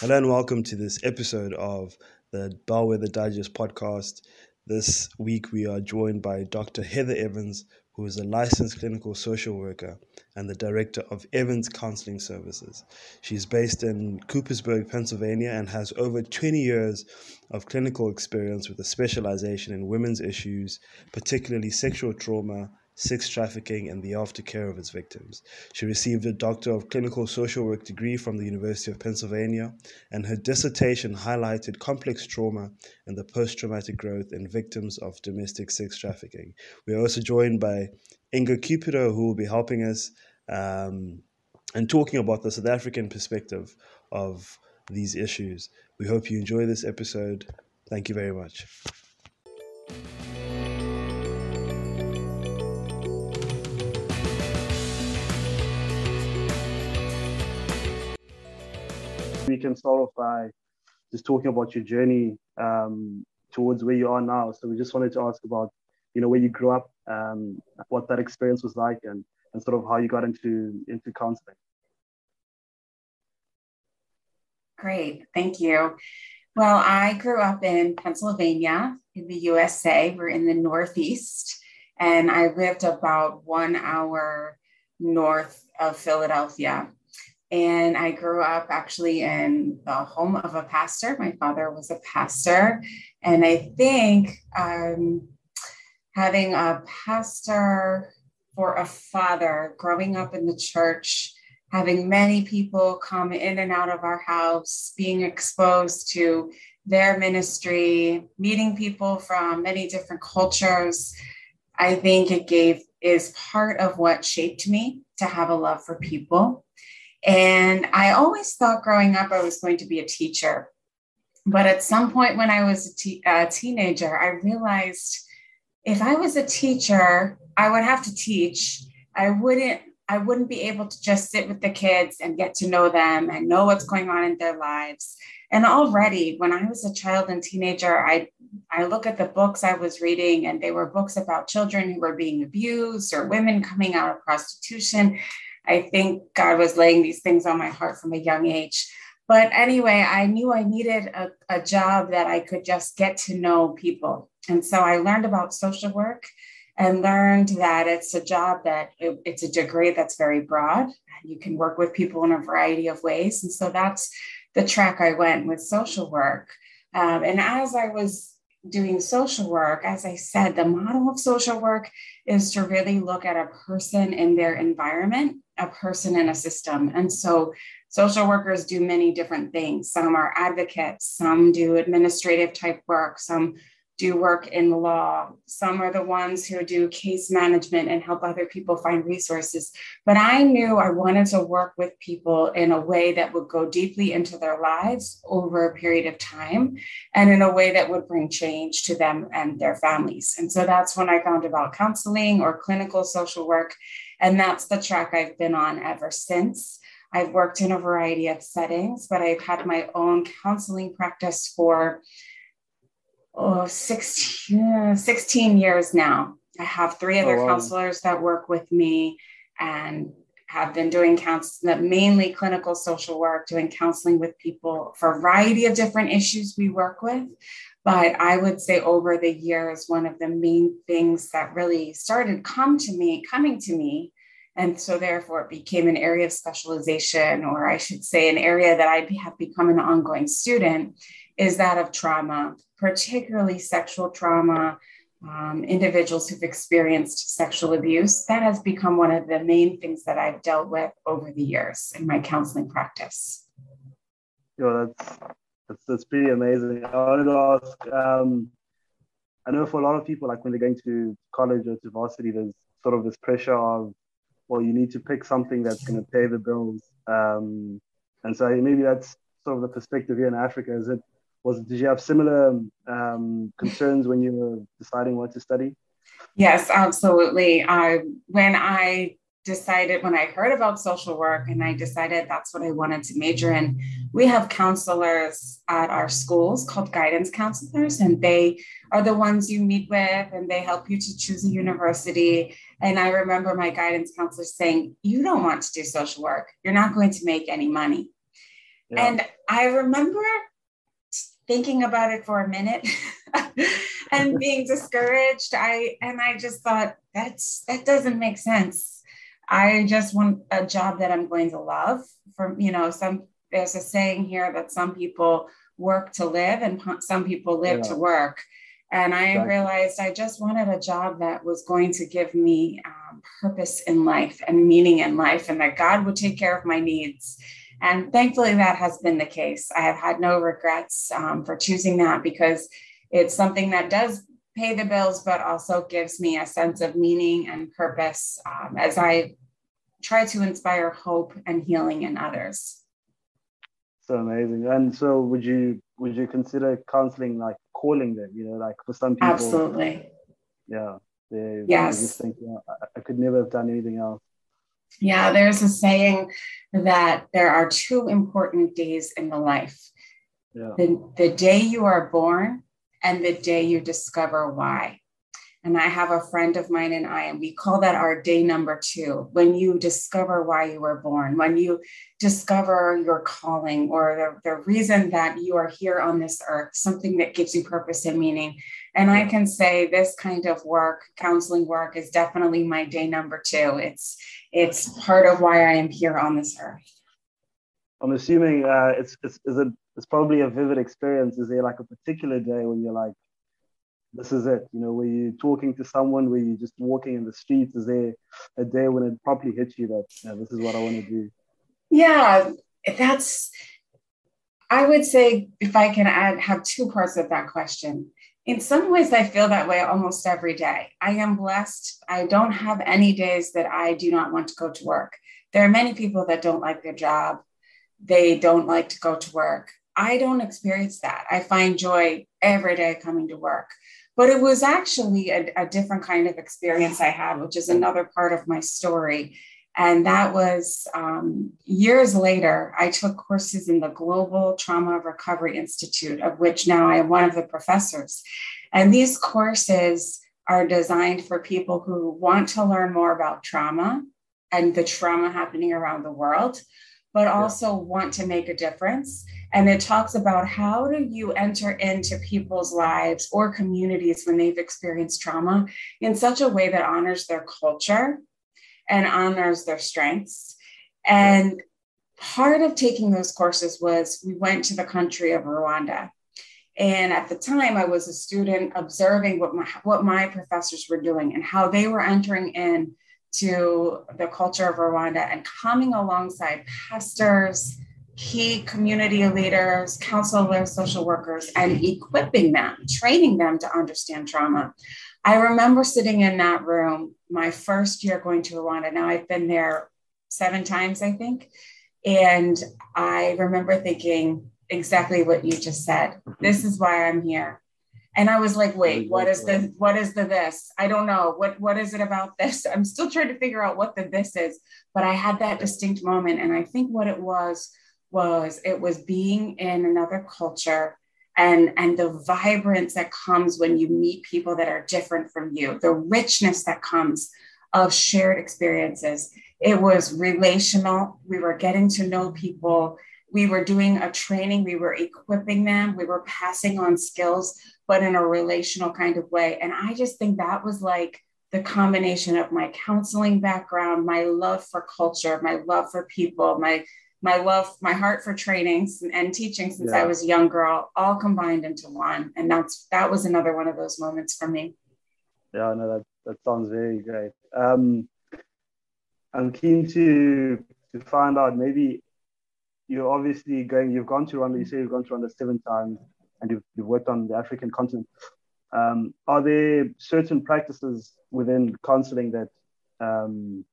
Hello and welcome to this episode of the Bellwether Digest podcast. This week we are joined by Dr. Heather Evans, who is a licensed clinical social worker and the director of Evans Counseling Services. She's based in Coopersburg, Pennsylvania, and has over 20 years of clinical experience with a specialization in women's issues, particularly sexual trauma sex trafficking, and the aftercare of its victims. She received a Doctor of Clinical Social Work degree from the University of Pennsylvania, and her dissertation highlighted complex trauma and the post traumatic growth in victims of domestic sex trafficking. We are also joined by Inga Cupido, who will be helping us um, and talking about the South African perspective of these issues. We hope you enjoy this episode. Thank you very much. We can start off by just talking about your journey um, towards where you are now. So we just wanted to ask about, you know, where you grew up, um, what that experience was like, and and sort of how you got into into counseling. Great, thank you. Well, I grew up in Pennsylvania in the USA. We're in the Northeast, and I lived about one hour north of Philadelphia. And I grew up actually in the home of a pastor. My father was a pastor. And I think um, having a pastor for a father, growing up in the church, having many people come in and out of our house, being exposed to their ministry, meeting people from many different cultures, I think it gave is part of what shaped me to have a love for people and I always thought growing up I was going to be a teacher. But at some point when I was a, te- a teenager, I realized if I was a teacher, I would have to teach. I wouldn't I wouldn't be able to just sit with the kids and get to know them and know what's going on in their lives. And already when I was a child and teenager, I I look at the books I was reading and they were books about children who were being abused or women coming out of prostitution. I think God was laying these things on my heart from a young age. But anyway, I knew I needed a, a job that I could just get to know people. And so I learned about social work and learned that it's a job that it, it's a degree that's very broad. You can work with people in a variety of ways. And so that's the track I went with social work. Um, and as I was doing social work, as I said, the model of social work is to really look at a person in their environment a person in a system. And so social workers do many different things. Some are advocates, some do administrative type work, some do work in law. Some are the ones who do case management and help other people find resources. But I knew I wanted to work with people in a way that would go deeply into their lives over a period of time and in a way that would bring change to them and their families. And so that's when I found about counseling or clinical social work. And that's the track I've been on ever since. I've worked in a variety of settings, but I've had my own counseling practice for oh, 16, 16 years now. I have three other oh, wow. counselors that work with me and have been doing counseling, mainly clinical social work, doing counseling with people for a variety of different issues we work with. But I would say over the years, one of the main things that really started come to me, coming to me, and so therefore it became an area of specialization, or I should say, an area that I have become an ongoing student, is that of trauma, particularly sexual trauma, um, individuals who've experienced sexual abuse. That has become one of the main things that I've dealt with over the years in my counseling practice. Yeah, that's that's, that's pretty amazing. I wanted to ask. Um, I know for a lot of people, like when they're going to college or to varsity, there's sort of this pressure of, well, you need to pick something that's going to pay the bills. Um, and so maybe that's sort of the perspective here in Africa. Is it was did you have similar um, concerns when you were deciding what to study? Yes, absolutely. I when I decided when I heard about social work and I decided that's what I wanted to major in, we have counselors at our schools called guidance counselors, and they are the ones you meet with and they help you to choose a university. And I remember my guidance counselor saying, You don't want to do social work, you're not going to make any money. Yeah. And I remember thinking about it for a minute and being discouraged. I and I just thought that's that doesn't make sense. I just want a job that I'm going to love. For you know, some there's a saying here that some people work to live and some people live yeah. to work. And I exactly. realized I just wanted a job that was going to give me um, purpose in life and meaning in life, and that God would take care of my needs. And thankfully, that has been the case. I have had no regrets um, for choosing that because it's something that does pay the bills, but also gives me a sense of meaning and purpose um, as I try to inspire hope and healing in others. So amazing. And so, would you would you consider counseling like calling them? You know, like for some people, absolutely. Yeah. They, yes. They just think, you know, I, I could never have done anything else. Yeah, there's a saying that there are two important days in the life. Yeah. The, the day you are born and the day you discover why. And I have a friend of mine and I, and we call that our day number two. When you discover why you were born, when you discover your calling or the, the reason that you are here on this earth, something that gives you purpose and meaning. And I can say this kind of work, counseling work, is definitely my day number two. It's it's part of why I am here on this earth. I'm assuming uh, it's, it's is it it's probably a vivid experience. Is there like a particular day when you're like, this is it? You know, were you talking to someone? Were you're just walking in the streets? Is there a day when it properly hits you that you know, this is what I want to do? Yeah, that's. I would say if I can add have two parts of that question. In some ways, I feel that way almost every day. I am blessed. I don't have any days that I do not want to go to work. There are many people that don't like their job. They don't like to go to work. I don't experience that. I find joy every day coming to work. But it was actually a, a, different kind of experience I had, which is another part of my story. And that was um, years later, I took courses in the Global Trauma Recovery Institute, of which now I am one of the professors. And these courses are designed for people who want to learn more about trauma and the trauma happening around the world, but also yeah. want to make a difference. And it talks about how do you enter into people's lives or communities when they've experienced trauma in such a way that honors their culture and honors their strengths. And part of taking those courses was we went to the country of Rwanda. And at the time, I was a student observing what my, what my professors were doing and how they were entering in to the culture of Rwanda and coming alongside pastors, key community leaders, counselors, social workers, and equipping them, training them to understand trauma. I remember sitting in that room my first year going to Rwanda. Now I've been there seven times, I think. And I remember thinking exactly what you just said. Mm-hmm. This is why I'm here. And I was like, wait, mm-hmm. what is the what is the this? I don't know. What what is it about this? I'm still trying to figure out what the this is. But I had that distinct moment. And I think what it was was it was being in another culture and and the vibrance that comes when you meet people that are different from you the richness that comes of shared experiences. It was relational. We were getting to know people. We were doing a training. We were equipping them. We were passing on skills but in a relational kind of way. And i just think that was like the combination of my counseling background my love for culture my love for people my my love, my heart for training and teaching since yeah. I was a young girl, all combined into one. And that's that was another one of those moments for me. Yeah, no, that that sounds very great. Um, I'm keen to to find out maybe you're obviously going. You've gone to Rwanda. You say you've gone to Rwanda seven times, and you've, you've worked on the African continent. Um, are there certain practices within counseling that um,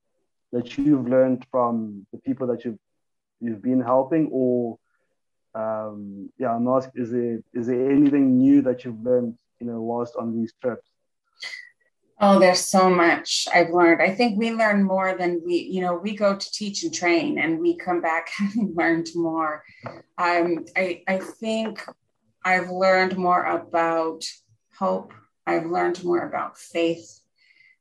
that you've learned from the people that you've you've been helping, or um, yeah, I'm asking, is there is there anything new that you've learned, you know, whilst on these trips? Oh, there's so much I've learned. I think we learn more than we, you know, we go to teach and train and we come back having learned more. Um, I, I think I've learned more about hope. I've learned more about faith.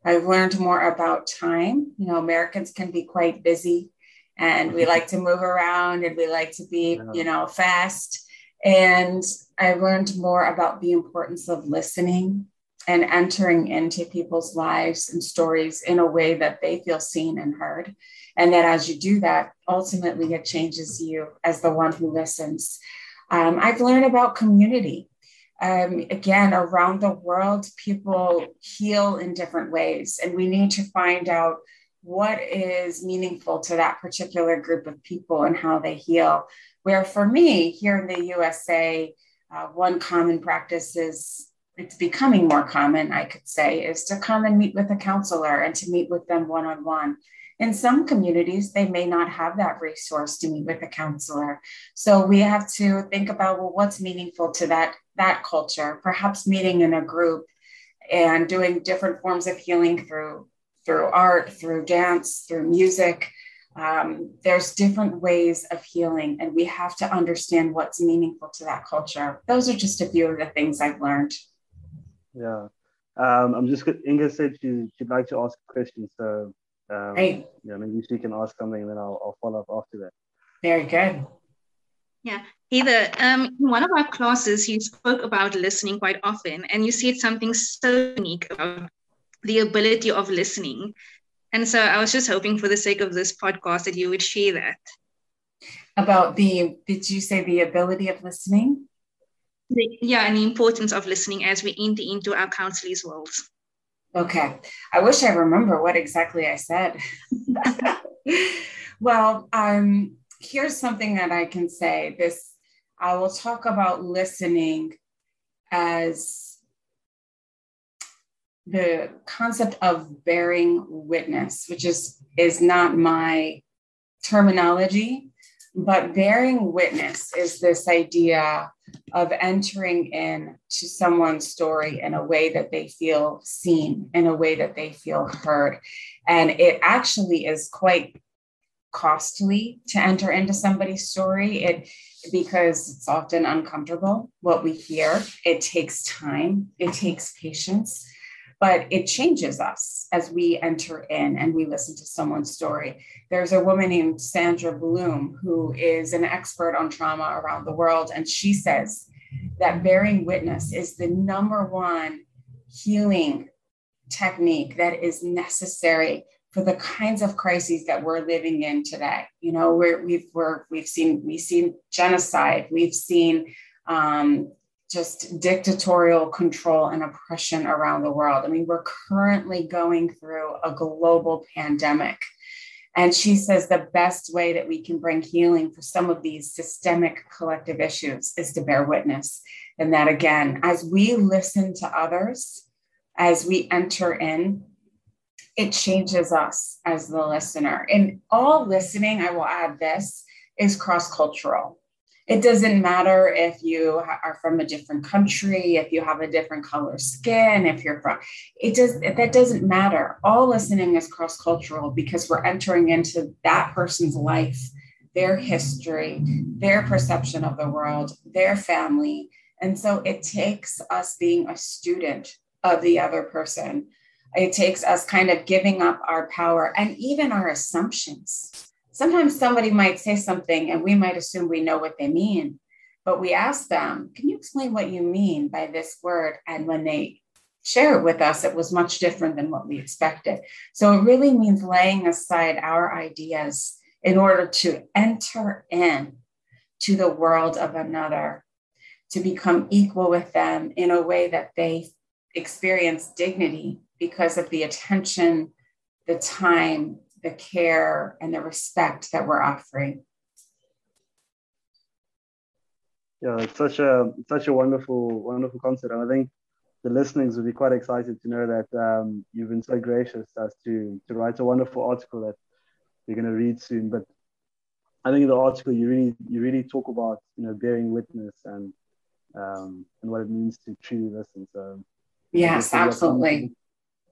I've learned more about time. You know, Americans can be quite busy and we like to move around and we like to be, you know, fast. And I learned more about the importance of listening and entering into people's lives and stories in a way that they feel seen and heard. And that as you do that, ultimately it changes you as the one who listens. Um, I've learned about community. Um, again, around the world, people heal in different ways, and we need to find out what is meaningful to that particular group of people and how they heal. Where for me, here in the USA, uh, one common practice is it's becoming more common, I could say, is to come and meet with a counselor and to meet with them one on one. In some communities, they may not have that resource to meet with a counselor. So we have to think about well, what's meaningful to that, that culture, perhaps meeting in a group and doing different forms of healing through, through art, through dance, through music. Um, there's different ways of healing, and we have to understand what's meaningful to that culture. Those are just a few of the things I've learned. Yeah. Um, I'm just Inga said she, she'd like to ask a question. So um, Great. yeah, maybe she can ask something and then I'll, I'll follow up after that. Very good. Yeah, either. um, in one of our classes, you spoke about listening quite often, and you said something so unique about the ability of listening. And so I was just hoping for the sake of this podcast that you would share that. About the, did you say the ability of listening? yeah, and the importance of listening as we enter into our counselors' worlds. Okay. I wish I remember what exactly I said. well, um, here's something that I can say. This I will talk about listening as the concept of bearing witness, which is is not my terminology, but bearing witness is this idea of entering in to someone's story in a way that they feel seen, in a way that they feel heard. And it actually is quite costly to enter into somebody's story. It because it's often uncomfortable what we hear. It takes time, it takes patience but it changes us as we enter in and we listen to someone's story. There's a woman named Sandra Bloom who is an expert on trauma around the world, and she says that bearing witness is the number one healing technique that is necessary for the kinds of crises that we're living in today. You know, we're, we've we're, we've seen we've seen genocide, we've seen um, just dictatorial control and oppression around the world. I mean, we're currently going through a global pandemic. And she says the best way that we can bring healing for some of these systemic collective issues is to bear witness. And that again, as we listen to others, as we enter in, it changes us as the listener. And all listening, I will add this is cross cultural it doesn't matter if you are from a different country if you have a different color skin if you're from it does that doesn't matter. All listening is cross cultural because we're entering into that person's life their history their perception of the world their family. And so it takes us being a student of the other person. It takes us kind of giving up our power and even our assumptions sometimes somebody might say something and we might assume we know what they mean, but we ask them, Can you explain what you mean by this word? And when they share it with us, it was much different than what we expected. So it really means laying aside our ideas in order to enter in to the world of another, to become equal with them in a way that they experience dignity because of the attention, the time, the care and the respect that we're offering. Yeah, it's such a such a wonderful wonderful concept, and I think the listeners will be quite excited to know that um, you've been so gracious as to to write a wonderful article that we're going to read soon. But I think in the article you really you really talk about you know bearing witness and um, and what it means to truly listen. So yes, absolutely.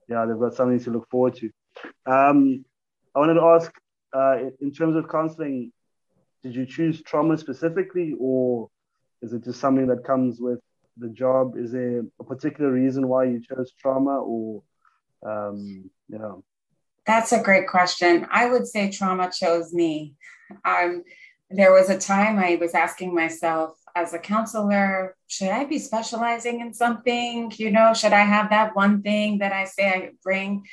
Yeah, they've got something to look forward to. Um, I wanted to ask, uh, in terms of counseling, did you choose trauma specifically, or is it just something that comes with the job? Is there a particular reason why you chose trauma, or um, yeah? That's a great question. I would say trauma chose me. Um, there was a time I was asking myself, as a counselor, should I be specializing in something? You know, should I have that one thing that I say I bring?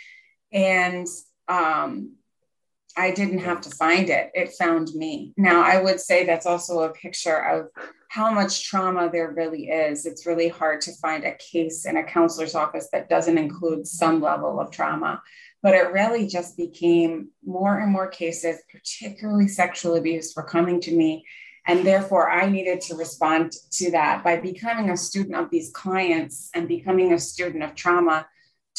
And um, I didn't have to find it, it found me. Now, I would say that's also a picture of how much trauma there really is. It's really hard to find a case in a counselor's office that doesn't include some level of trauma. But it really just became more and more cases, particularly sexual abuse, were coming to me and therefore, I needed to respond to that by becoming a student of these clients and becoming a student of trauma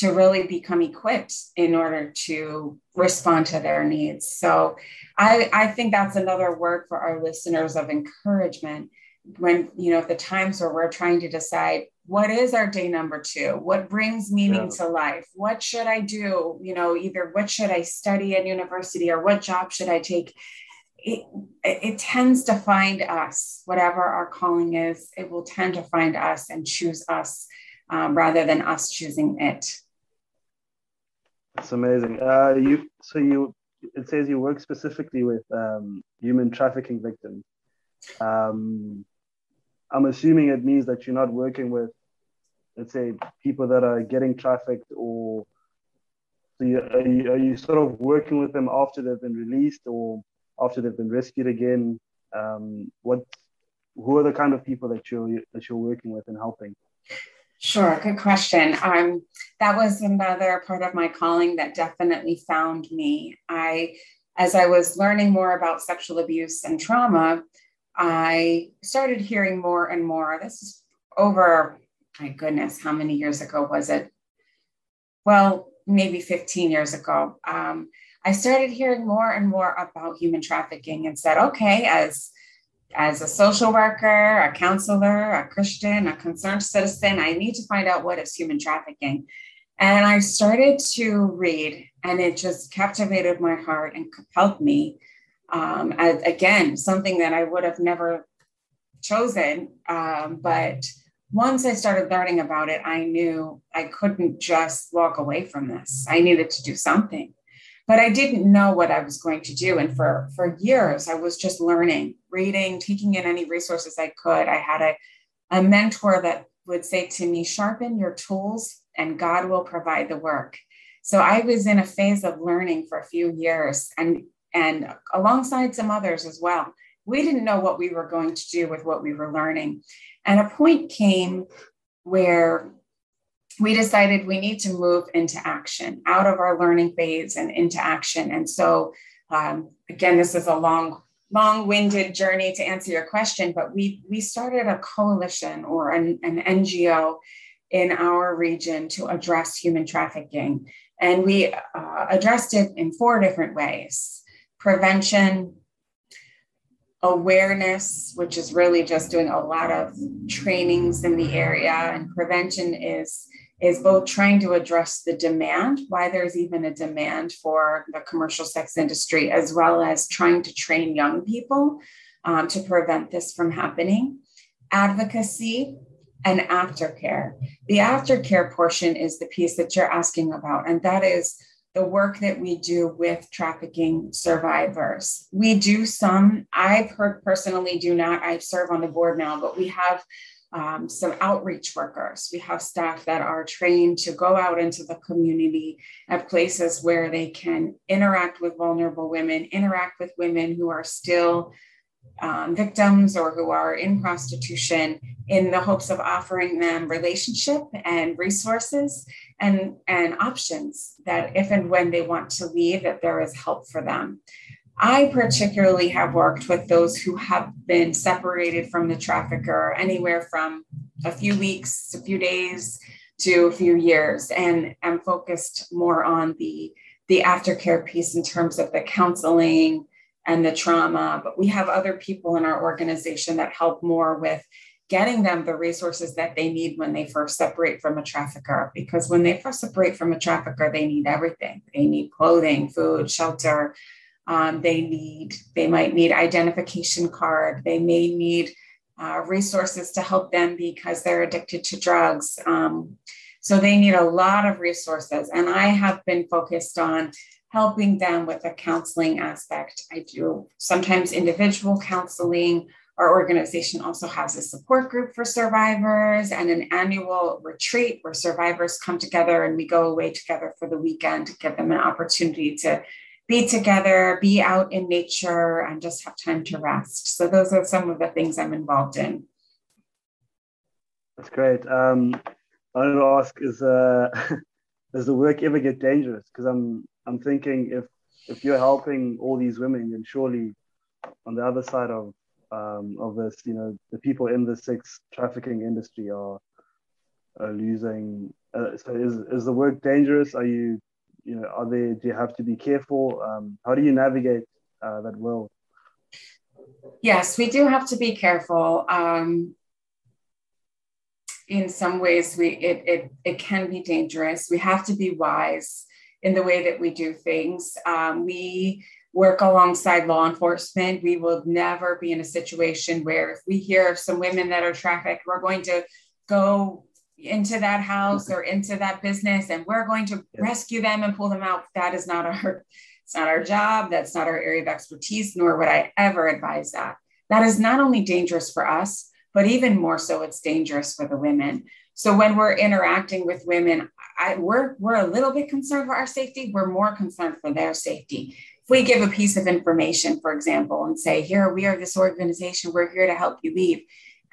to really become equipped in order to respond to their needs. So I, I think that's another word for our listeners of encouragement when, you know, the times where we're trying to decide what is our day number two what brings meaning yeah. to life what should i do you know either what should i study at university or what job should i take it, it tends to find us, whatever our calling is, it will tend to find us and choose us um, rather than us choosing it. That's amazing. Uh, you so you it says you work specifically with um, human trafficking victims. Um, I'm assuming it means that you're not working with, let's say, people that are getting trafficked, or so you, are, you, are you sort of working with them after they've been released, or after they've been rescued again? Um, what, who are the kind of people that you're that you're working with and helping? Sure, good question. Um, that was another part of my calling that definitely found me. I, as I was learning more about sexual abuse and trauma, I started hearing more and more. This is over, my goodness, how many years ago was it? Well, maybe 15 years ago. Um, I started hearing more and more about human trafficking and said, okay, as as a social worker, a counselor, a Christian, a concerned citizen, I need to find out what is human trafficking. And I started to read, and it just captivated my heart and compelled me. Um, again, something that I would have never chosen. Um, but once I started learning about it, I knew I couldn't just walk away from this. I needed to do something but I didn't know what I was going to do. And for, for years, I was just learning, reading, taking in any resources I could. I had a, a mentor that would say to me, sharpen your tools and God will provide the work. So I was in a phase of learning for a few years and, and alongside some others as well. We didn't know what we were going to do with what we were learning. And a point came where we decided we need to move into action out of our learning phase and into action. And so, um, again, this is a long, long-winded journey to answer your question, but we we started a coalition or an, an NGO in our region to address human trafficking, and we uh, addressed it in four different ways: prevention, awareness, which is really just doing a lot of trainings in the area, and prevention is is both trying to address the demand, why there's even a demand for the commercial sex industry, as well as trying to train young people um, to prevent this from happening. Advocacy and aftercare. The aftercare portion is the piece that you're asking about, and that is the work that we do with trafficking survivors. We do some, I've heard personally do not, I serve on the board now, but we have um, some outreach workers. We have staff that are trained to go out into the community at places where they can interact with vulnerable women, interact with women who are still um, victims or who are in prostitution in the hopes of offering them relationship and resources and, and options that if and when they want to leave that there is help for them I particularly have worked with those who have been separated from the trafficker anywhere from a few weeks, a few days to a few years, and I'm focused more on the, the aftercare piece in terms of the counseling and the trauma. But we have other people in our organization that help more with getting them the resources that they need when they first separate from a trafficker. Because when they first separate from a trafficker, they need everything. They need clothing, food, shelter, um, they need, they might need identification card. They may need uh, resources to help them because they're addicted to drugs. Um, so they need a lot of resources. And I have been focused on helping them with the counseling aspect. I do sometimes individual counseling. Our organization also has a support group for survivors and an annual retreat where survivors come together and we go away together for the weekend to give them an opportunity to be together, be out in nature, and just have time to rest. So, those are some of the things I'm involved in. That's great. Um, I wanted to ask: Is uh, does the work ever get dangerous? Because I'm I'm thinking if if you're helping all these women, then surely on the other side of um, of this, you know, the people in the sex trafficking industry are, are losing. Uh, so is is the work dangerous? Are you you know are they do you have to be careful? Um, how do you navigate uh, that world? Yes, we do have to be careful. Um, in some ways we it, it it can be dangerous we have to be wise in the way that we do things um, we work alongside law enforcement we will never be in a situation where if we hear of some women that are trafficked we're going to go into that house or into that business and we're going to rescue them and pull them out that is not our it's not our job that's not our area of expertise nor would i ever advise that that is not only dangerous for us but even more so, it's dangerous for the women. So when we're interacting with women, I, we're, we're a little bit concerned for our safety. We're more concerned for their safety. If we give a piece of information, for example, and say, here, we are this organization, we're here to help you leave.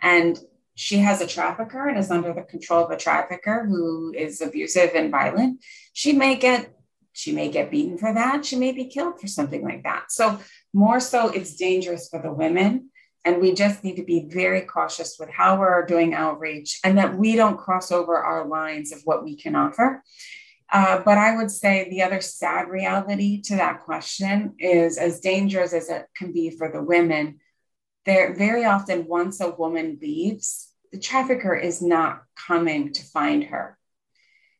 And she has a trafficker and is under the control of a trafficker who is abusive and violent, she may get she may get beaten for that. She may be killed for something like that. So more so, it's dangerous for the women and we just need to be very cautious with how we're doing outreach and that we don't cross over our lines of what we can offer. Uh, but I would say the other sad reality to that question is as dangerous as it can be for the women, there very often once a woman leaves, the trafficker is not coming to find her.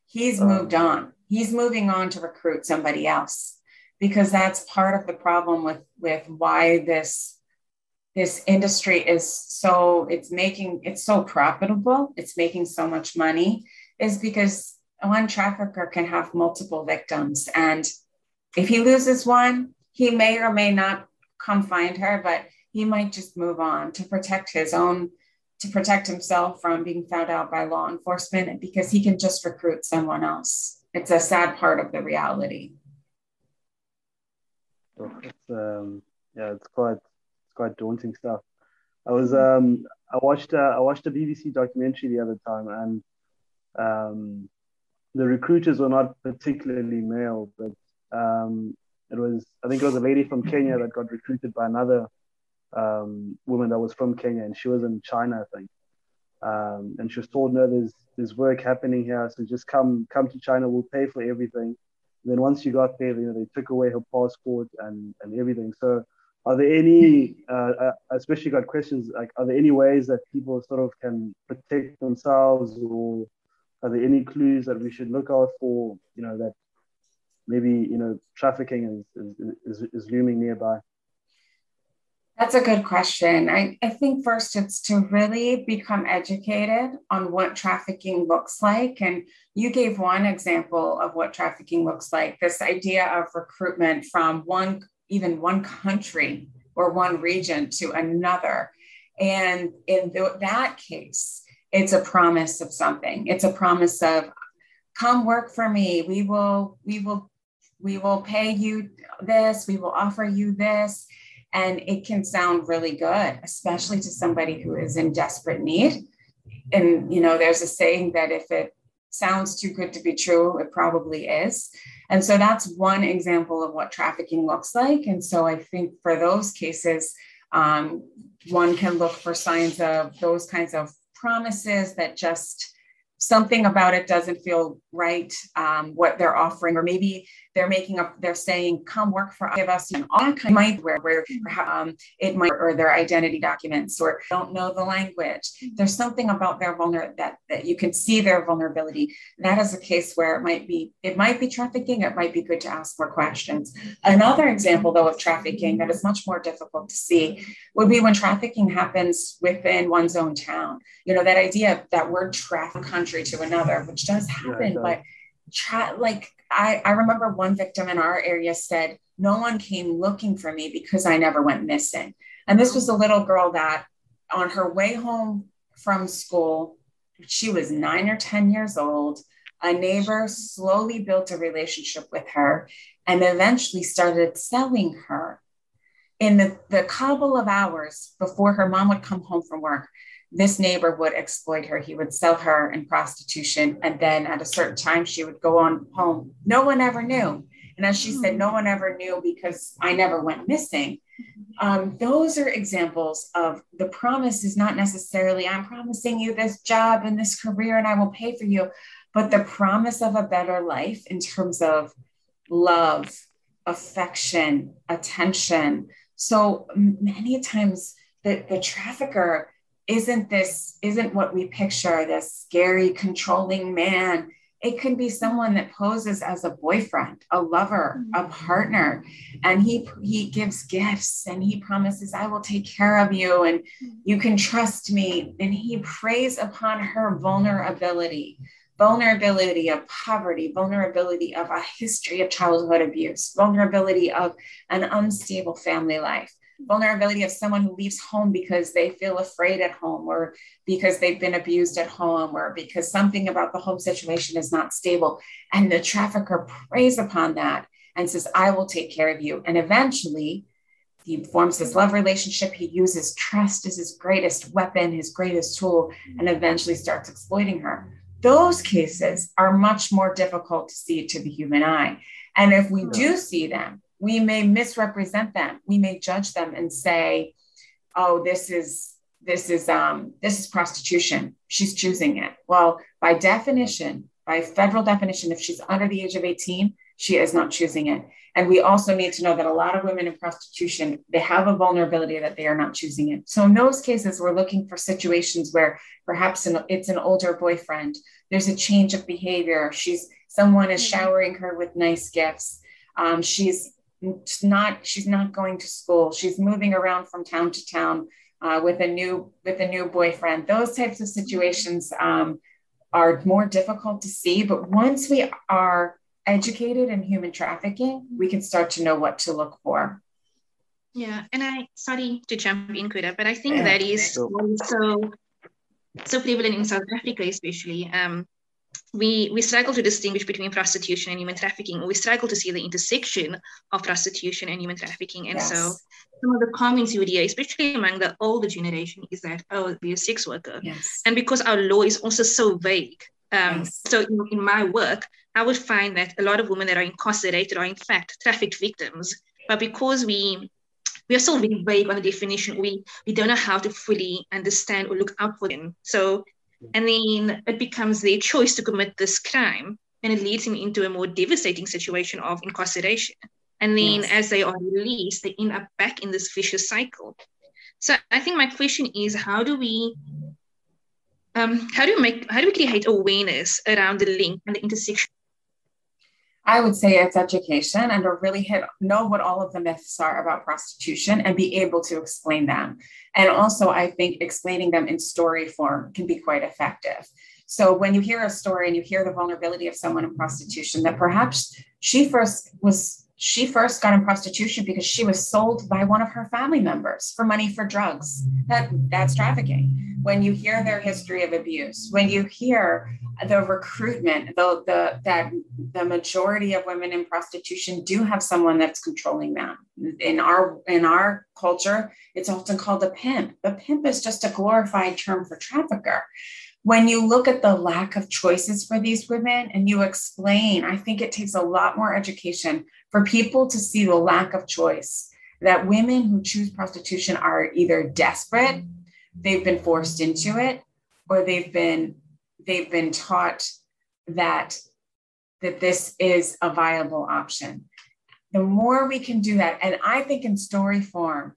He's oh. moved on. He's moving on to recruit somebody else because that's part of the problem with, with why this this industry is so it's making it's so profitable it's making so much money is because one trafficker can have multiple victims and if he loses one he may or may not come find her but he might just move on to protect his own to protect himself from being found out by law enforcement because he can just recruit someone else it's a sad part of the reality it's, um, yeah it's quite it's quite daunting stuff. I was um, I watched uh, I watched a BBC documentary the other time, and um, the recruiters were not particularly male, but um, it was I think it was a lady from Kenya that got recruited by another um, woman that was from Kenya, and she was in China, I think. Um, and she was told, "No, there's there's work happening here, so just come come to China. We'll pay for everything." And then once you got there, you know, they took away her passport and and everything. So are there any, uh, uh, especially got questions like, are there any ways that people sort of can protect themselves, or are there any clues that we should look out for? You know that maybe you know trafficking is is, is, is looming nearby. That's a good question. I, I think first it's to really become educated on what trafficking looks like. And you gave one example of what trafficking looks like this idea of recruitment from one even one country or one region to another. And in that case, it's a promise of something. It's a promise of come work for me. We will, we will, we will pay you this, we will offer you this. And it can sound really good, especially to somebody who is in desperate need. And you know, there's a saying that if it sounds too good to be true, it probably is. And so that's one example of what trafficking looks like. And so I think for those cases, um, one can look for signs of those kinds of promises that just something about it doesn't feel right um, what they're offering or maybe they're making up they're saying come work for give us an all kind of might where, where um, it might or their identity documents or don't know the language. There's something about their vulner that that you can see their vulnerability. That is a case where it might be it might be trafficking. It might be good to ask more questions. Another example though of trafficking that is much more difficult to see would be when trafficking happens within one's own town. You know that idea that we're traffic country to another which does happen yeah, but try like I, I remember one victim in our area said, No one came looking for me because I never went missing. And this was a little girl that on her way home from school, she was nine or 10 years old. A neighbor slowly built a relationship with her and eventually started selling her. In the, the couple of hours before her mom would come home from work, this neighbor would exploit her. He would sell her in prostitution. And then at a certain time, she would go on home. No one ever knew. And as she said, no one ever knew because I never went missing. Um, those are examples of the promise is not necessarily, I'm promising you this job and this career and I will pay for you, but the promise of a better life in terms of love, affection, attention. So many times the, the trafficker isn't this isn't what we picture this scary controlling man? It can be someone that poses as a boyfriend a lover a mm-hmm. partner and he he gives gifts and he promises i will take care of you and you can trust me. And he preys upon her vulnerability vulnerability of poverty vulnerability of a history of childhood abuse vulnerability of an unstable family life vulnerability of someone who leaves home because they feel afraid at home or because they've been abused at home or because something about the home situation is not stable. And the trafficker preys upon that and says, I will take care of you. And eventually, he forms this love relationship. He uses trust as his greatest weapon, his greatest tool, and eventually starts exploiting her. Those cases are much more difficult to see to the human eye. And if we do see them, we may misrepresent them. We may judge them and say, "Oh, this is this is um, this is prostitution. She's choosing it." Well, by definition, by federal definition, if she's under the age of 18, she is not choosing it. And we also need to know that a lot of women in prostitution, they have a vulnerability that they are not choosing it. So in those cases, we're looking for situations where perhaps an, it's an older boyfriend. There's a change of behavior. She's someone is mm-hmm. showering her with nice gifts. Um, she's not she's not going to school she's moving around from town to town uh, with a new with a new boyfriend those types of situations um, are more difficult to see but once we are educated in human trafficking we can start to know what to look for yeah and i sorry to jump in Kuda, but i think yeah. that is so so prevalent in south africa especially um, we, we struggle to distinguish between prostitution and human trafficking, we struggle to see the intersection of prostitution and human trafficking. And yes. so some of the comments you would hear, especially among the older generation, is that, oh, be a sex worker. Yes. And because our law is also so vague. Um, yes. So in, in my work, I would find that a lot of women that are incarcerated are in fact trafficked victims. But because we we are so very vague on the definition, we, we don't know how to fully understand or look out for them. So and then it becomes their choice to commit this crime, and it leads them into a more devastating situation of incarceration. And then yes. as they are released, they end up back in this vicious cycle. So I think my question is how do we um, how do we make how do we create awareness around the link and the intersection I would say it's education and to really hit know what all of the myths are about prostitution and be able to explain them. And also, I think explaining them in story form can be quite effective. So when you hear a story and you hear the vulnerability of someone in prostitution, that perhaps she first was she first got in prostitution because she was sold by one of her family members for money for drugs. That that's trafficking. When you hear their history of abuse, when you hear the recruitment, the, the that the majority of women in prostitution do have someone that's controlling them. In our in our culture, it's often called a pimp. The pimp is just a glorified term for trafficker when you look at the lack of choices for these women and you explain, I think it takes a lot more education for people to see the lack of choice that women who choose prostitution are either desperate, they've been forced into it, or they've been they've been taught that that this is a viable option. The more we can do that, and I think in story form,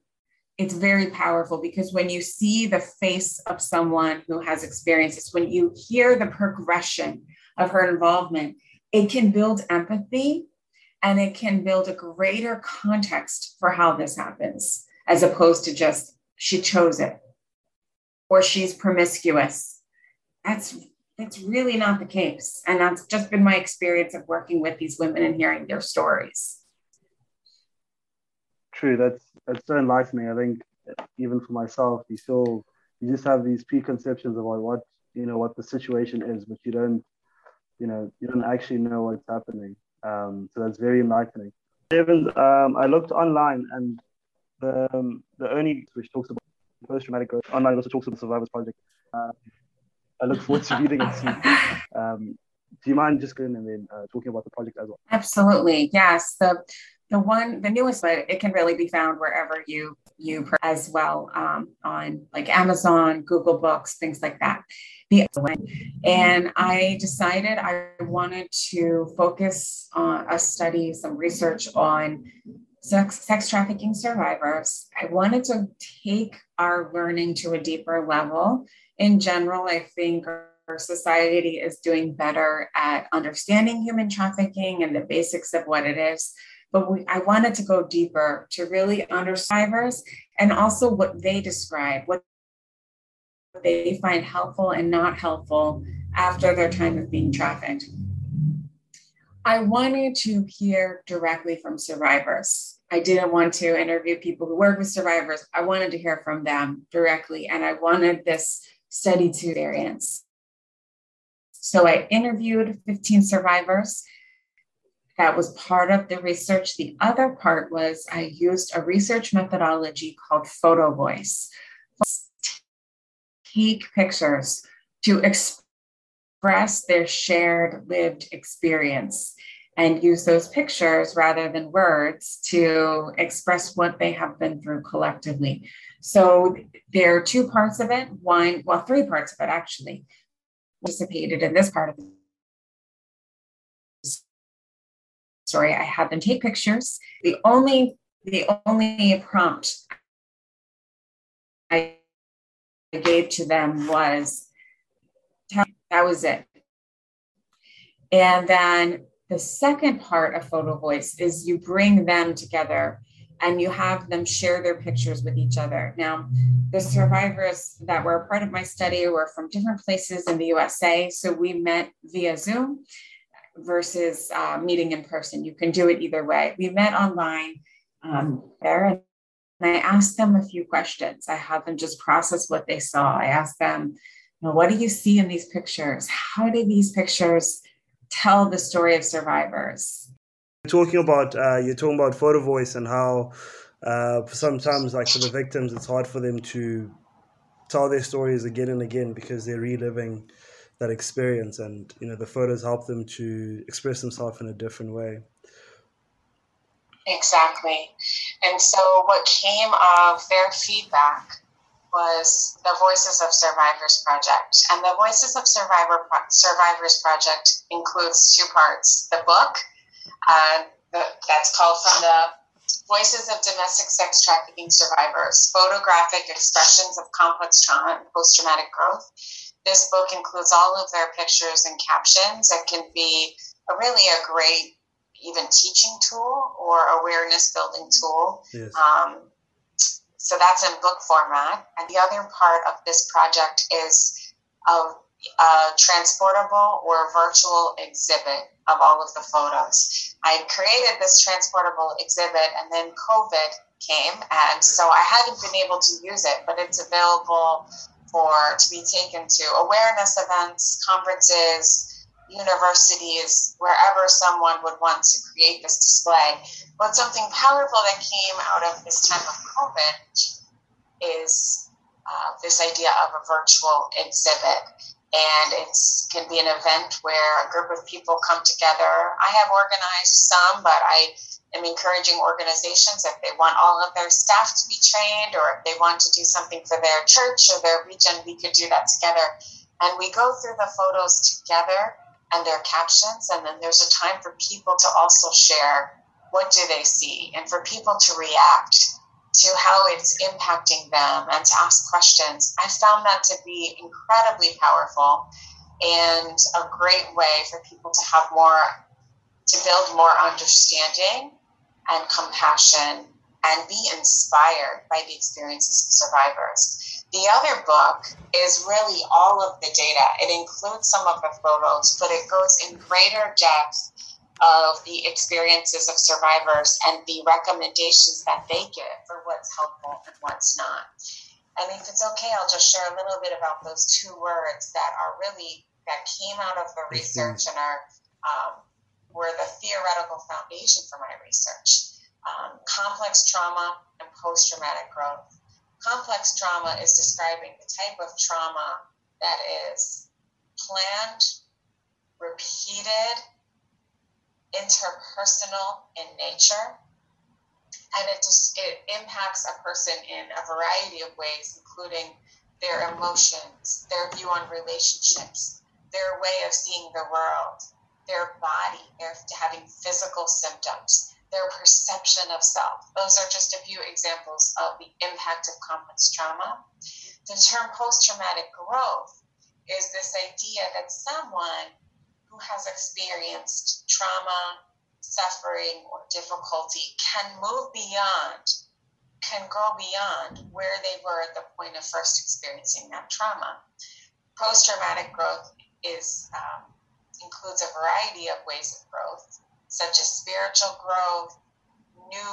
it's very powerful because when you see the face of someone who has experiences, when you hear the progression of her involvement, it can build empathy and it can build a greater context for how this happens, as opposed to just she chose it or she's promiscuous. That's that's really not the case. And that's just been my experience of working with these women and hearing their stories. True, that's that's so enlightening. I think even for myself, you feel you just have these preconceptions about what you know what the situation is, but you don't you know you don't actually know what's happening. Um, so that's very enlightening. Even um, I looked online and the um, the only which talks about post traumatic growth online also talks about the Survivors Project. Uh, I look forward to reading it soon. Um, do you mind just going and then uh, talking about the project as well? Absolutely, yes. The the one the newest, but it can really be found wherever you you as well um, on like Amazon, Google Books, things like that. The and I decided I wanted to focus on a study, some research on sex, sex trafficking survivors. I wanted to take our learning to a deeper level. In general, I think our society is doing better at understanding human trafficking and the basics of what it is. But we, I wanted to go deeper to really understand survivors and also what they describe, what they find helpful and not helpful after their time of being trafficked. I wanted to hear directly from survivors. I didn't want to interview people who work with survivors. I wanted to hear from them directly, and I wanted this study to experience. So I interviewed 15 survivors. That was part of the research. The other part was I used a research methodology called photo voice. Take pictures to express their shared lived experience and use those pictures rather than words to express what they have been through collectively. So there are two parts of it. One, well, three parts of it actually participated in this part of the story. I had them take pictures. The only the only prompt I gave to them was that was it. And then the second part of photo voice is you bring them together and you have them share their pictures with each other. Now, the survivors that were part of my study were from different places in the USA. So we met via Zoom versus uh, meeting in person. You can do it either way. We met online um, there and I asked them a few questions. I had them just process what they saw. I asked them, know, what do you see in these pictures? How do these pictures tell the story of survivors? Talking about uh, you're talking about photo voice and how uh, sometimes, like for the victims, it's hard for them to tell their stories again and again because they're reliving that experience, and you know the photos help them to express themselves in a different way. Exactly, and so what came of their feedback was the Voices of Survivors Project. And the Voices of Survivor Pro- Survivors Project includes two parts the book, uh, that's called From the Voices of Domestic Sex Trafficking Survivors Photographic Expressions of Complex Trauma and Post Traumatic Growth. This book includes all of their pictures and captions. It can be a, really a great even teaching tool or awareness building tool. Yes. Um, so that's in book format. And the other part of this project is a, a transportable or virtual exhibit of all of the photos. I created this transportable exhibit and then COVID came and so I haven't been able to use it, but it's available for to be taken to awareness events, conferences, universities, wherever someone would want to create this display. But something powerful that came out of this time of COVID is uh, this idea of a virtual exhibit. And it can be an event where a group of people come together. I have organized some, but I am encouraging organizations if they want all of their staff to be trained or if they want to do something for their church or their region, we could do that together. And we go through the photos together and their captions. And then there's a time for people to also share what do they see and for people to react to how it's impacting them and to ask questions. I found that to be incredibly powerful and a great way for people to have more, to build more understanding and compassion and be inspired by the experiences of survivors. The other book is really all of the data. It includes some of the photos, but it goes in greater depth of the experiences of survivors and the recommendations that they give for what's helpful and what's not. And if it's okay, I'll just share a little bit about those two words that are really that came out of the research and are um, were the theoretical foundation for my research. Um, complex trauma and post-traumatic growth complex trauma is describing the type of trauma that is planned, repeated, interpersonal in nature, and it just it impacts a person in a variety of ways, including their emotions, their view on relationships, their way of seeing the world, their body, their having physical symptoms, their perception of self. Those are just a few examples of the impact of complex trauma. The term post traumatic growth is this idea that someone who has experienced trauma, suffering, or difficulty can move beyond, can grow beyond where they were at the point of first experiencing that trauma. Post traumatic growth is um, includes a variety of ways of growth such as spiritual growth, new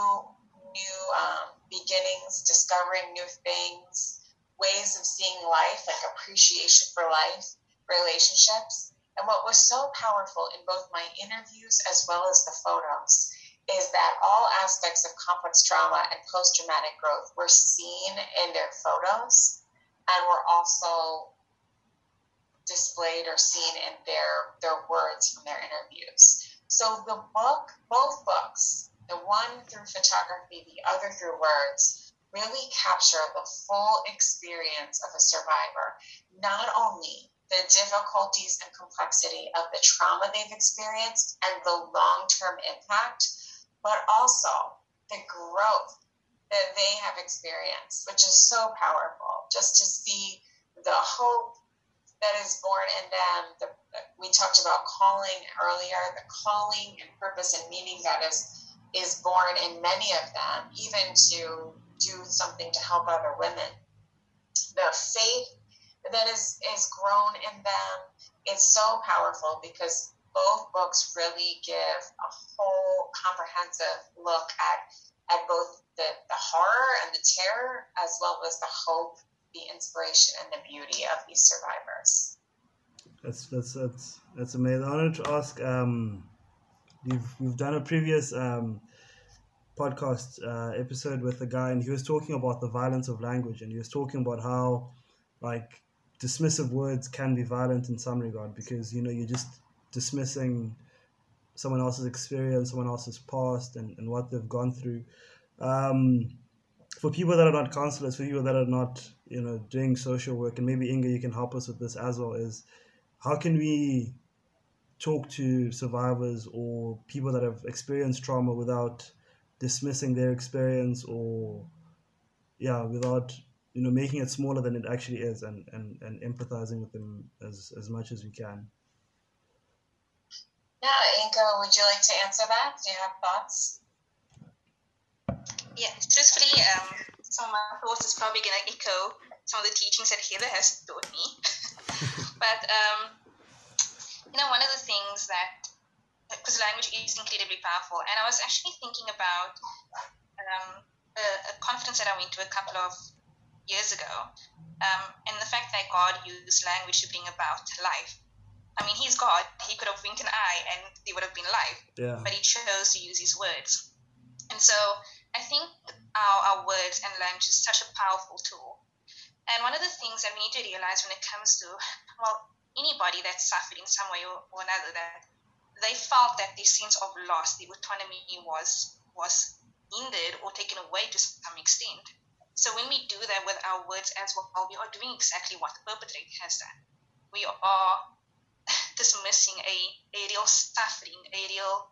new um, beginnings, discovering new things, ways of seeing life, like appreciation for life, relationships. And what was so powerful in both my interviews as well as the photos is that all aspects of complex trauma and post traumatic growth were seen in their photos and were also displayed or seen in their, their words from their interviews. So the book, both books, the one through photography, the other through words, really capture the full experience of a survivor. Not only the difficulties and complexity of the trauma they've experienced and the long term impact, but also the growth that they have experienced, which is so powerful. Just to see the hope that is born in them. The, we talked about calling earlier, the calling and purpose and meaning that is is born in many of them, even to do something to help other women. The faith that is is grown in them is so powerful because both books really give a whole comprehensive look at at both the, the horror and the terror as well as the hope the inspiration and the beauty of these survivors. That's that's that's that's amazing. I wanted to ask. Um, we've we've done a previous um, podcast uh, episode with a guy, and he was talking about the violence of language, and he was talking about how, like, dismissive words can be violent in some regard because you know you're just dismissing someone else's experience, someone else's past, and, and what they've gone through. Um, for people that are not counselors, for people that are not, you know, doing social work, and maybe Inga, you can help us with this as well, is how can we talk to survivors or people that have experienced trauma without dismissing their experience or yeah without you know making it smaller than it actually is and and, and empathizing with them as as much as we can. Yeah inga would you like to answer that? Do you have thoughts? Yeah, truthfully, um, some of my thoughts is probably going to echo some of the teachings that Heather has taught me. but, um, you know, one of the things that, because language is incredibly powerful, and I was actually thinking about um, a, a, conference that I went to a couple of years ago, um, and the fact that God used language to bring about life. I mean, He's God. He could have winked an eye and there would have been life. Yeah. But He chose to use His words. And so I think our, our words and language is such a powerful tool. And one of the things that we need to realize when it comes to, well, anybody that's suffered in some way or, or another, that they felt that this sense of loss, the autonomy was was hindered or taken away to some extent. So when we do that with our words as well, we are doing exactly what the perpetrator has done. We are dismissing a, a real suffering, a real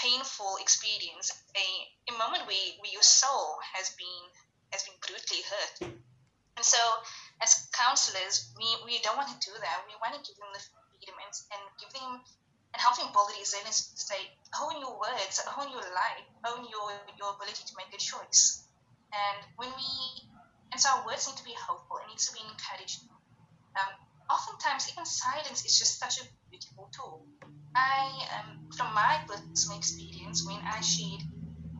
painful experience, a, a moment where, where your soul has been has been brutally hurt. And so as counselors, we, we don't want to do that. We want to give them the freedom and, and give them and help them build resilience to say, own your words, own your life, own your, your ability to make a choice. And when we And so our words need to be hopeful, it needs to be encouraging. Um, oftentimes, even silence is just such a beautiful tool. I, um, from my personal experience, when I shared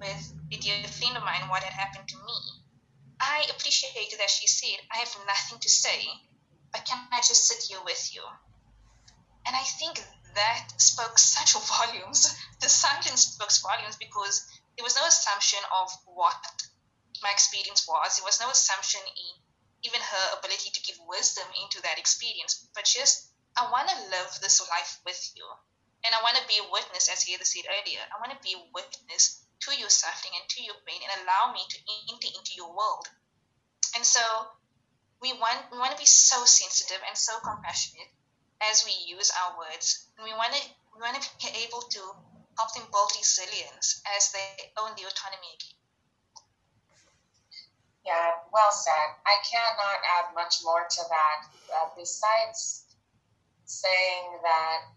with a dear friend of mine what had happened to me, I appreciated that she said, I have nothing to say, but can I just sit here with you? And I think that spoke such volumes. The silence spoke volumes because there was no assumption of what my experience was. There was no assumption in even her ability to give wisdom into that experience, but just, I want to live this life with you. And I want to be a witness, as Heather said earlier. I want to be a witness to your suffering and to your pain and allow me to enter into your world. And so we want we want to be so sensitive and so compassionate as we use our words. And we want to we want to be able to help them build resilience as they own the autonomy again. Yeah, well said. I cannot add much more to that uh, besides saying that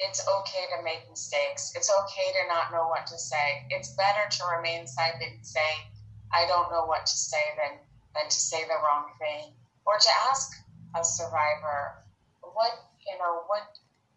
it's okay to make mistakes. It's okay to not know what to say. It's better to remain silent and say, I don't know what to say than, than to say the wrong thing. Or to ask a survivor, what, you know, what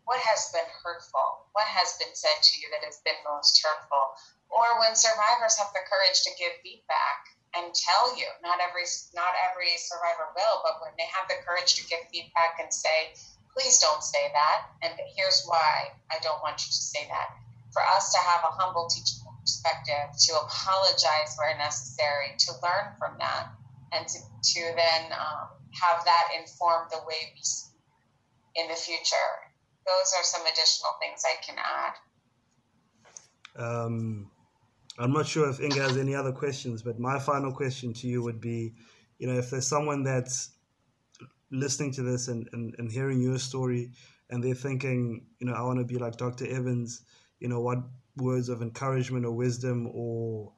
what has been hurtful? What has been said to you that has been most hurtful? Or when survivors have the courage to give feedback and tell you, not every not every survivor will, but when they have the courage to give feedback and say, please don't say that. And here's why I don't want you to say that. For us to have a humble teachable perspective, to apologize where necessary, to learn from that, and to, to then um, have that inform the way we speak in the future. Those are some additional things I can add. Um, I'm not sure if Inga has any other questions, but my final question to you would be, you know, if there's someone that's listening to this and, and, and hearing your story and they're thinking, you know, I want to be like Dr. Evans, you know, what words of encouragement or wisdom or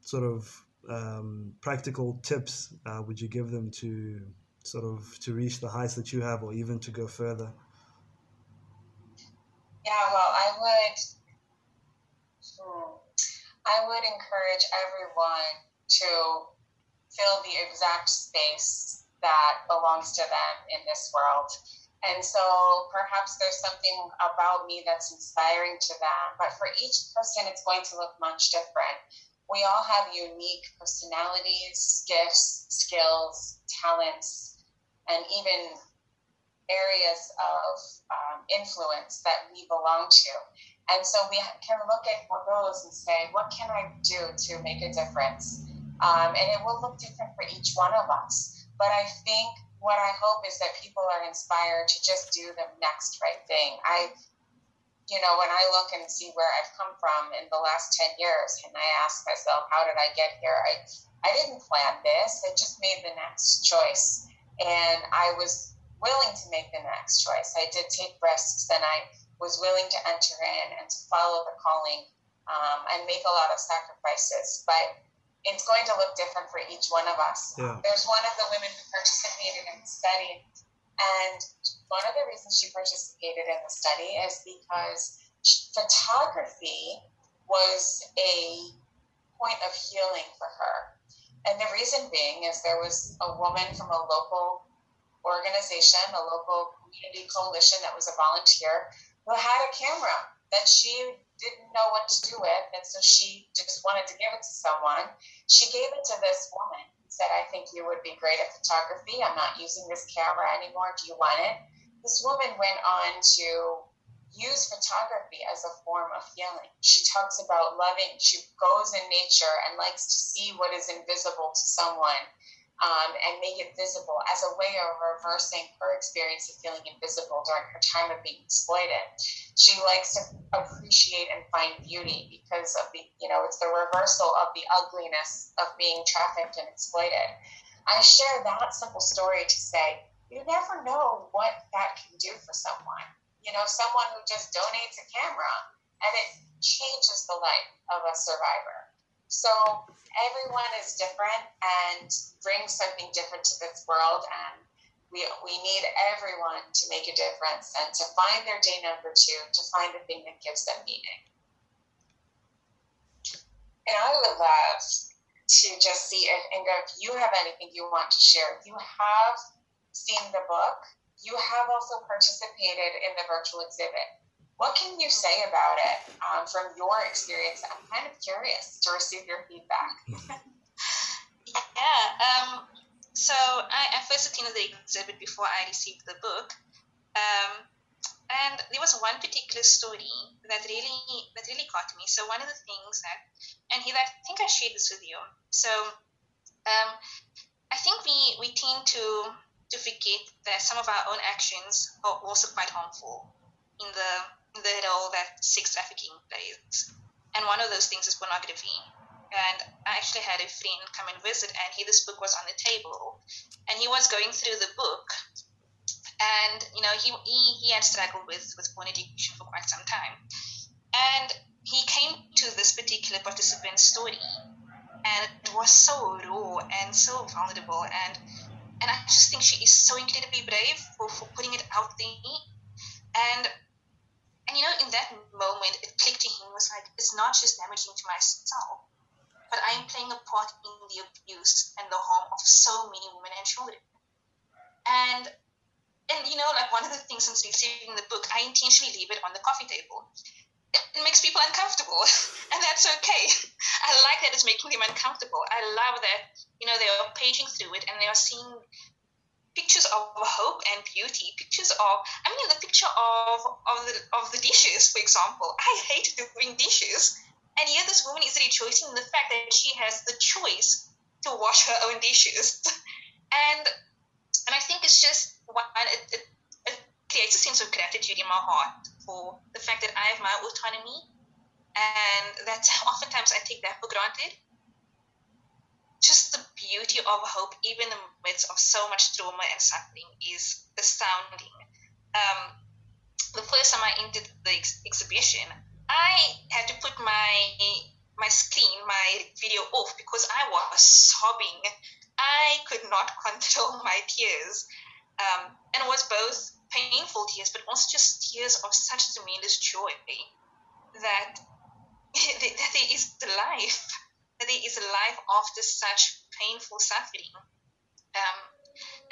sort of um, practical tips uh, would you give them to sort of to reach the heights that you have or even to go further? Yeah, well, I would, hmm, I would encourage everyone to fill the exact space that belongs to them in this world. And so perhaps there's something about me that's inspiring to them, but for each person, it's going to look much different. We all have unique personalities, gifts, skills, talents, and even areas of um, influence that we belong to. And so we can look at those and say, what can I do to make a difference? Um, and it will look different for each one of us. But I think what I hope is that people are inspired to just do the next right thing. I, you know, when I look and see where I've come from in the last 10 years, and I ask myself, how did I get here? I, I didn't plan this, I just made the next choice. And I was willing to make the next choice. I did take risks and I was willing to enter in and to follow the calling um, and make a lot of sacrifices. But it's going to look different for each one of us. Yeah. There's one of the women who participated in the study, and one of the reasons she participated in the study is because photography was a point of healing for her. And the reason being is there was a woman from a local organization, a local community coalition that was a volunteer, who had a camera that she didn't know what to do with, and so she just wanted to give it to someone. She gave it to this woman said, I think you would be great at photography. I'm not using this camera anymore. Do you want it? This woman went on to use photography as a form of healing. She talks about loving, she goes in nature and likes to see what is invisible to someone um, and make it visible as a way of reversing her experience of feeling invisible during her time of being exploited. She likes to appreciate and find beauty because of the, you know, it's the reversal of the ugliness of being trafficked and exploited. I share that simple story to say you never know what that can do for someone. You know, someone who just donates a camera and it changes the life of a survivor. So everyone is different and brings something different to this world and we, we need everyone to make a difference and to find their day number two, to find the thing that gives them meaning. And I would love to just see if, and if you have anything you want to share. You have seen the book, you have also participated in the virtual exhibit. What can you say about it um, from your experience? I'm kind of curious to receive your feedback. yeah. Um, so I, I, first attended the exhibit before I received the book. Um, and there was one particular story that really that really caught me. So one of the things that, and here I think I shared this with you. So um, I think we we tend to to forget that some of our own actions are also quite harmful in the the role that sex trafficking plays. And one of those things is pornography. And I actually had a friend come and visit, and he this book was on the table, and he was going through the book. And you know he, he, he had struggled with, with porn addiction for quite some time. And he came to this particular participant's story. And it was so raw and so vulnerable. And and I just think she is so incredibly brave for, for putting it out there. And and you know in that moment it clicked to him was like it's not just damaging to myself but I am playing a part in the abuse and the harm of so many women and children and and you know, like one of the things since receiving the book, I intentionally leave it on the coffee table. It, makes people uncomfortable, and that's okay. I like that it's making them uncomfortable. I love that you know they are paging through it and they are seeing pictures of hope and beauty. Pictures of, I mean, the picture of of the of the dishes, for example. I hate doing dishes, and yet this woman is rejoicing in the fact that she has the choice to wash her own dishes, and and I think it's just one, it, it, it creates a sense of gratitude in my heart for the fact that I have my autonomy and that oftentimes I take that for granted. Just the beauty of hope, even in the midst of so much trauma and suffering, is astounding. Um, the first time I entered the ex- exhibition, I had to put my my screen, my video off because I was sobbing. I could not control my tears. Um, and it was both painful tears, but also just tears of such tremendous joy that, that there is life, is a life after such painful suffering. Um,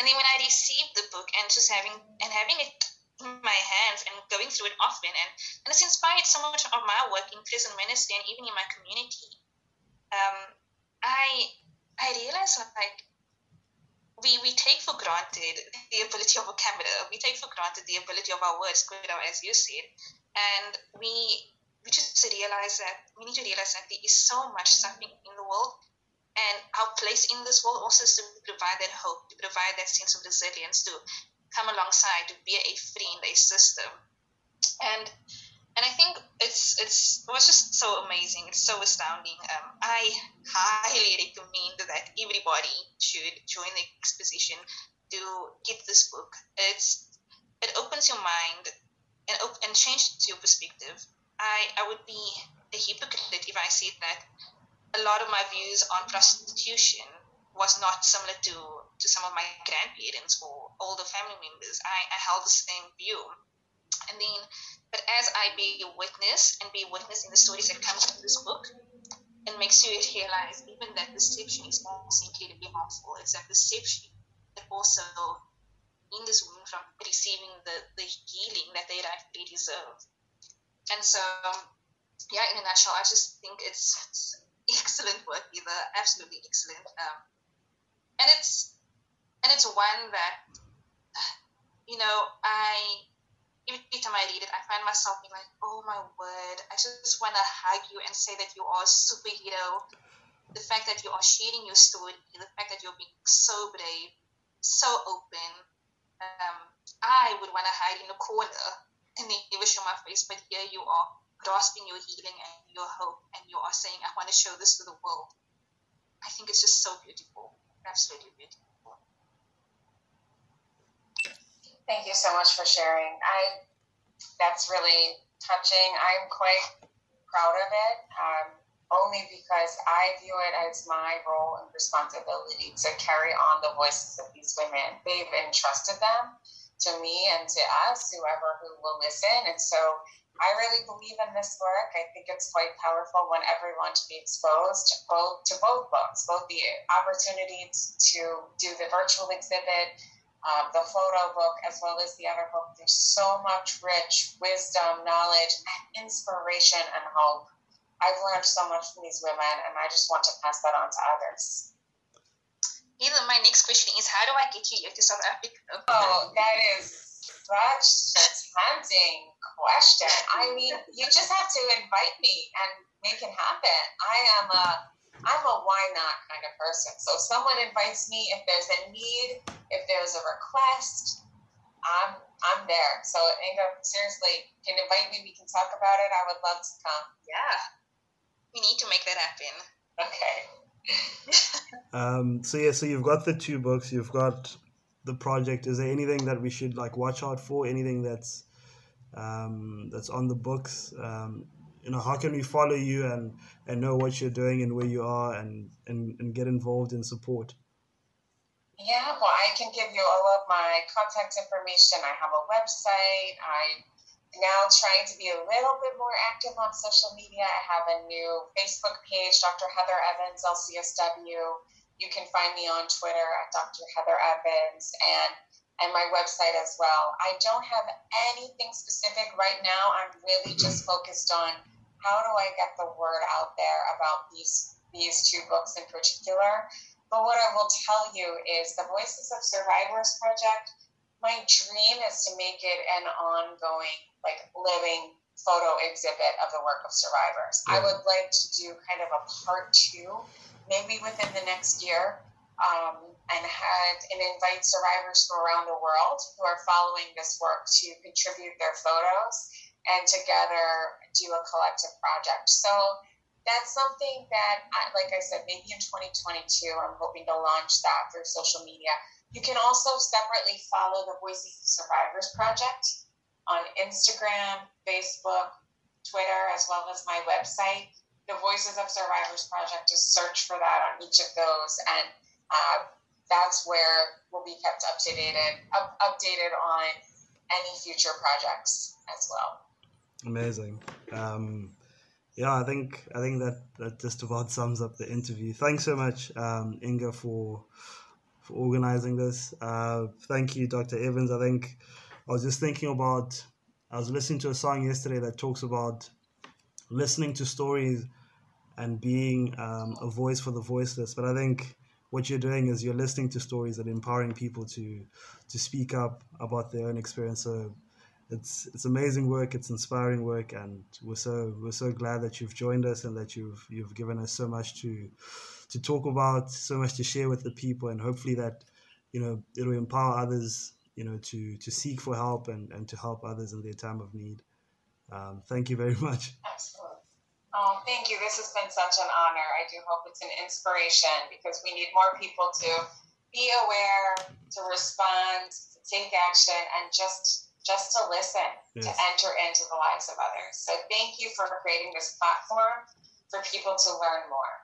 and then when I received the book and just having and having it in my hands and going through it often, and, and it's inspired so much of my work in prison ministry and even in my community. Um, I I realized like we, we take for granted the ability of a camera. We take for granted the ability of our words, as you said. And we we just realize that we need to realize that there is so much suffering in the world. And our place in this world also is to provide that hope, to provide that sense of resilience, to come alongside, to be a friend, a system. And and I think it's it's it was just so amazing. It's so astounding. Um, I highly recommend that everybody should join the exposition to get this book. It's it opens your mind and op- and changes your perspective. I I would be a hypocrite if I said that a lot of my views on prostitution was not similar to to some of my grandparents or older family members. I, I held the same view. And then but as I be a witness and be a witness in the stories that come from this book, it makes you realize even that deception is also incredibly harmful. It's that deception that also hinders women from receiving the, the healing that they rightfully deserve. And so, yeah, in a nutshell, I just think it's, it's excellent work, Heather absolutely excellent. Um, and it's and it's one that you know I every time I read it, I find myself being like, oh my word, I just want to hug you and say that you are a superhero. The fact that you are sharing your story, the fact that you're being so brave, so open. Um, I would want to hide in a corner and never show my face, but here you are grasping your healing and your hope, and you are saying, I want to show this to the world. I think it's just so beautiful, absolutely beautiful. Thank you so much for sharing. I that's really touching. I'm quite proud of it, um, only because I view it as my role and responsibility to carry on the voices of these women. They've entrusted them to me and to us, whoever who will listen. And so I really believe in this work. I think it's quite powerful when everyone to be exposed to both, to both books, both the opportunity to do the virtual exhibit, um, the photo book, as well as the other book. There's so much rich wisdom, knowledge, and inspiration and hope. I've learned so much from these women, and I just want to pass that on to others. Heather my next question is, how do I get you here to South Africa? Oh, that is such a tempting question. I mean, you just have to invite me and make it happen. I am a I'm a why not kind of person. So if someone invites me, if there's a need, if there's a request, I'm I'm there. So Inga, seriously, can invite me. We can talk about it. I would love to come. Yeah, we need to make that happen. Okay. Um, so yeah, so you've got the two books. You've got the project? Is there anything that we should like watch out for? Anything that's um, that's on the books? Um, you know, how can we follow you and and know what you're doing and where you are and and, and get involved in support? Yeah, well, I can give you all of my contact information. I have a website. I'm now trying to be a little bit more active on social media. I have a new Facebook page, Dr. Heather Evans, LCSW you can find me on Twitter at Dr. Heather Evans and and my website as well. I don't have anything specific right now. I'm really just focused on how do I get the word out there about these these two books in particular. But what I will tell you is the Voices of Survivors project. My dream is to make it an ongoing, like living photo exhibit of the work of survivors. Yeah. I would like to do kind of a part two maybe within the next year, um, and had and invite survivors from around the world who are following this work to contribute their photos and together do a collective project. So that's something that, I, like I said, maybe in 2022, I'm hoping to launch that through social media. You can also separately follow the Voices of Survivors Project on Instagram, Facebook, Twitter, as well as my website the Voices of Survivors Project, just search for that on each of those, and uh, that's where we'll be kept up to date up, updated on any future projects as well. Amazing. Um, yeah, I think I think that, that just about sums up the interview. Thanks so much, um, Inga, for for organizing this. Uh, thank you, Dr. Evans. I think I was just thinking about. I was listening to a song yesterday that talks about listening to stories and being um, a voice for the voiceless. But I think what you're doing is you're listening to stories and empowering people to to speak up about their own experience. So it's it's amazing work. It's inspiring work, and we're so we're so glad that you've joined us and that you've you've given us so much to to talk about, so much to share with the people, and hopefully that you know it'll empower others you know to to seek for help and and to help others in their time of need. Um, thank you very much. Absolutely. Oh, thank you. This has been such an honor. I do hope it's an inspiration because we need more people to be aware, to respond, to take action, and just just to listen, yes. to enter into the lives of others. So thank you for creating this platform for people to learn more.